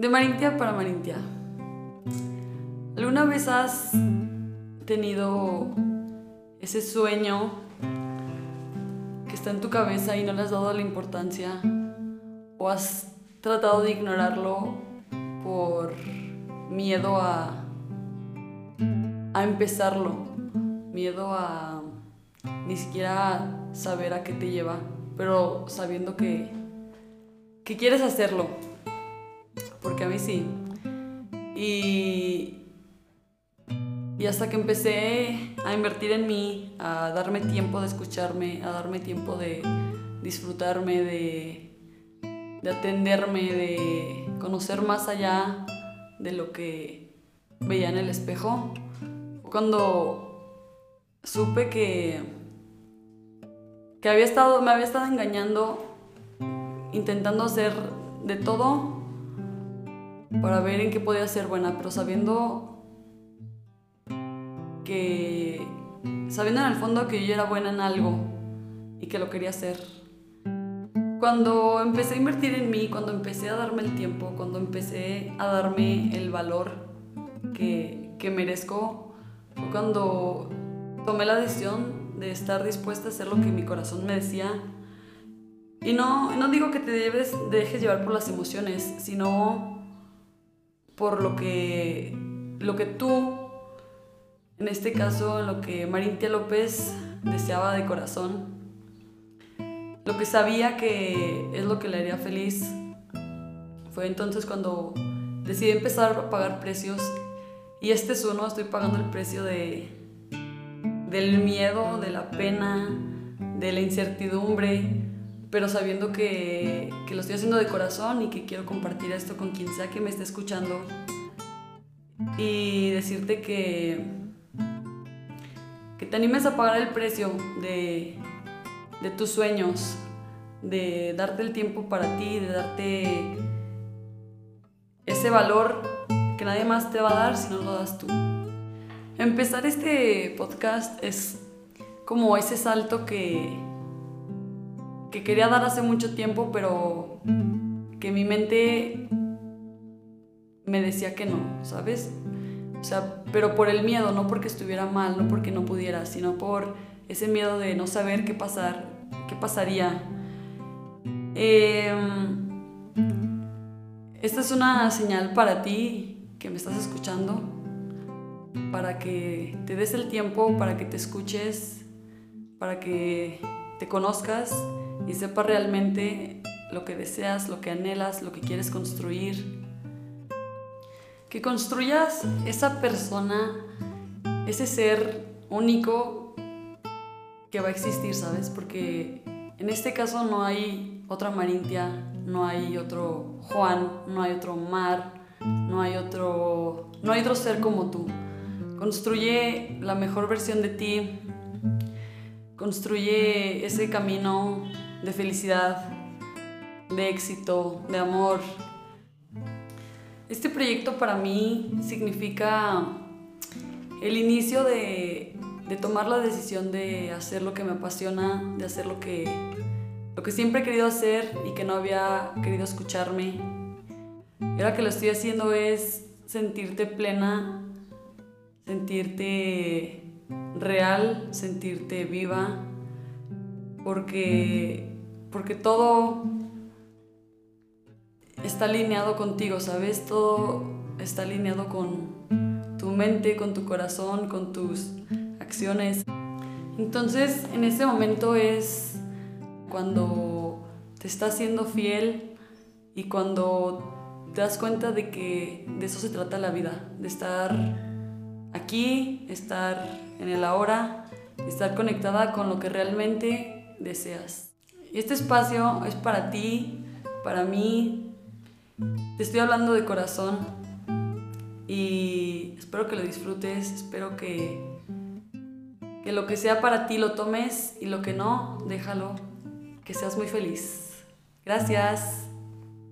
De Marintia para Marintia. ¿Alguna vez has tenido ese sueño que está en tu cabeza y no le has dado la importancia? ¿O has tratado de ignorarlo por miedo a, a empezarlo? Miedo a ni siquiera saber a qué te lleva, pero sabiendo que, que quieres hacerlo. Porque a mí sí. Y, y hasta que empecé a invertir en mí, a darme tiempo de escucharme, a darme tiempo de disfrutarme, de, de atenderme, de conocer más allá de lo que veía en el espejo, cuando supe que, que había estado, me había estado engañando, intentando hacer de todo para ver en qué podía ser buena, pero sabiendo que, sabiendo en el fondo que yo era buena en algo y que lo quería hacer. Cuando empecé a invertir en mí, cuando empecé a darme el tiempo, cuando empecé a darme el valor que, que merezco, fue cuando tomé la decisión de estar dispuesta a hacer lo que mi corazón me decía. Y no, no digo que te debes, dejes llevar por las emociones, sino por lo que, lo que tú, en este caso, lo que Marintia López deseaba de corazón, lo que sabía que es lo que le haría feliz. Fue entonces cuando decidí empezar a pagar precios y este es uno, estoy pagando el precio de, del miedo, de la pena, de la incertidumbre, pero sabiendo que, que, lo estoy haciendo de corazón y que quiero compartir esto con quien sea que me esté escuchando y decirte que, que te animes a pagar el precio de, de tus sueños, de darte el tiempo para ti, de darte ese valor que nadie más te va a dar si no lo das tú. Empezar este podcast es como ese salto que, que quería dar hace mucho tiempo, pero que mi mente me decía que no, ¿sabes? O sea, pero por el miedo, no porque estuviera mal, no porque no pudiera, sino por ese miedo de no saber qué pasar, qué pasaría. Eh, esta es una señal para ti que me estás escuchando para que te des el tiempo, para que te escuches, para que te conozcas y sepas realmente lo que deseas, lo que anhelas, lo que quieres construir. Que construyas esa persona, ese ser único que va a existir, ¿sabes? Porque en este caso no hay otra Marintia, no hay otro Juan, no hay otro Mar, no hay otro, no hay otro ser como tú. Construye la mejor versión de ti. Construye ese camino de felicidad, de éxito, de amor. Este proyecto para mí significa el inicio de, tomar la decisión de hacer lo que me apasiona, de hacer lo que, lo que siempre he querido hacer y que no había querido escucharme. Y ahora que lo estoy haciendo es sentirte plena sentirte real, sentirte viva, porque, porque todo está alineado contigo, ¿sabes? Todo está alineado con tu mente, con tu corazón, con tus acciones. Entonces, en ese momento es cuando te estás siendo fiel y cuando te das cuenta de que de eso se trata la vida, de estar aquí, estar en el ahora, estar conectada con lo que realmente deseas. Este espacio es para ti, para mí. Te estoy hablando de corazón y espero que lo disfrutes, espero que, que lo que sea para ti lo tomes y lo que no, déjalo. Que seas muy feliz. Gracias.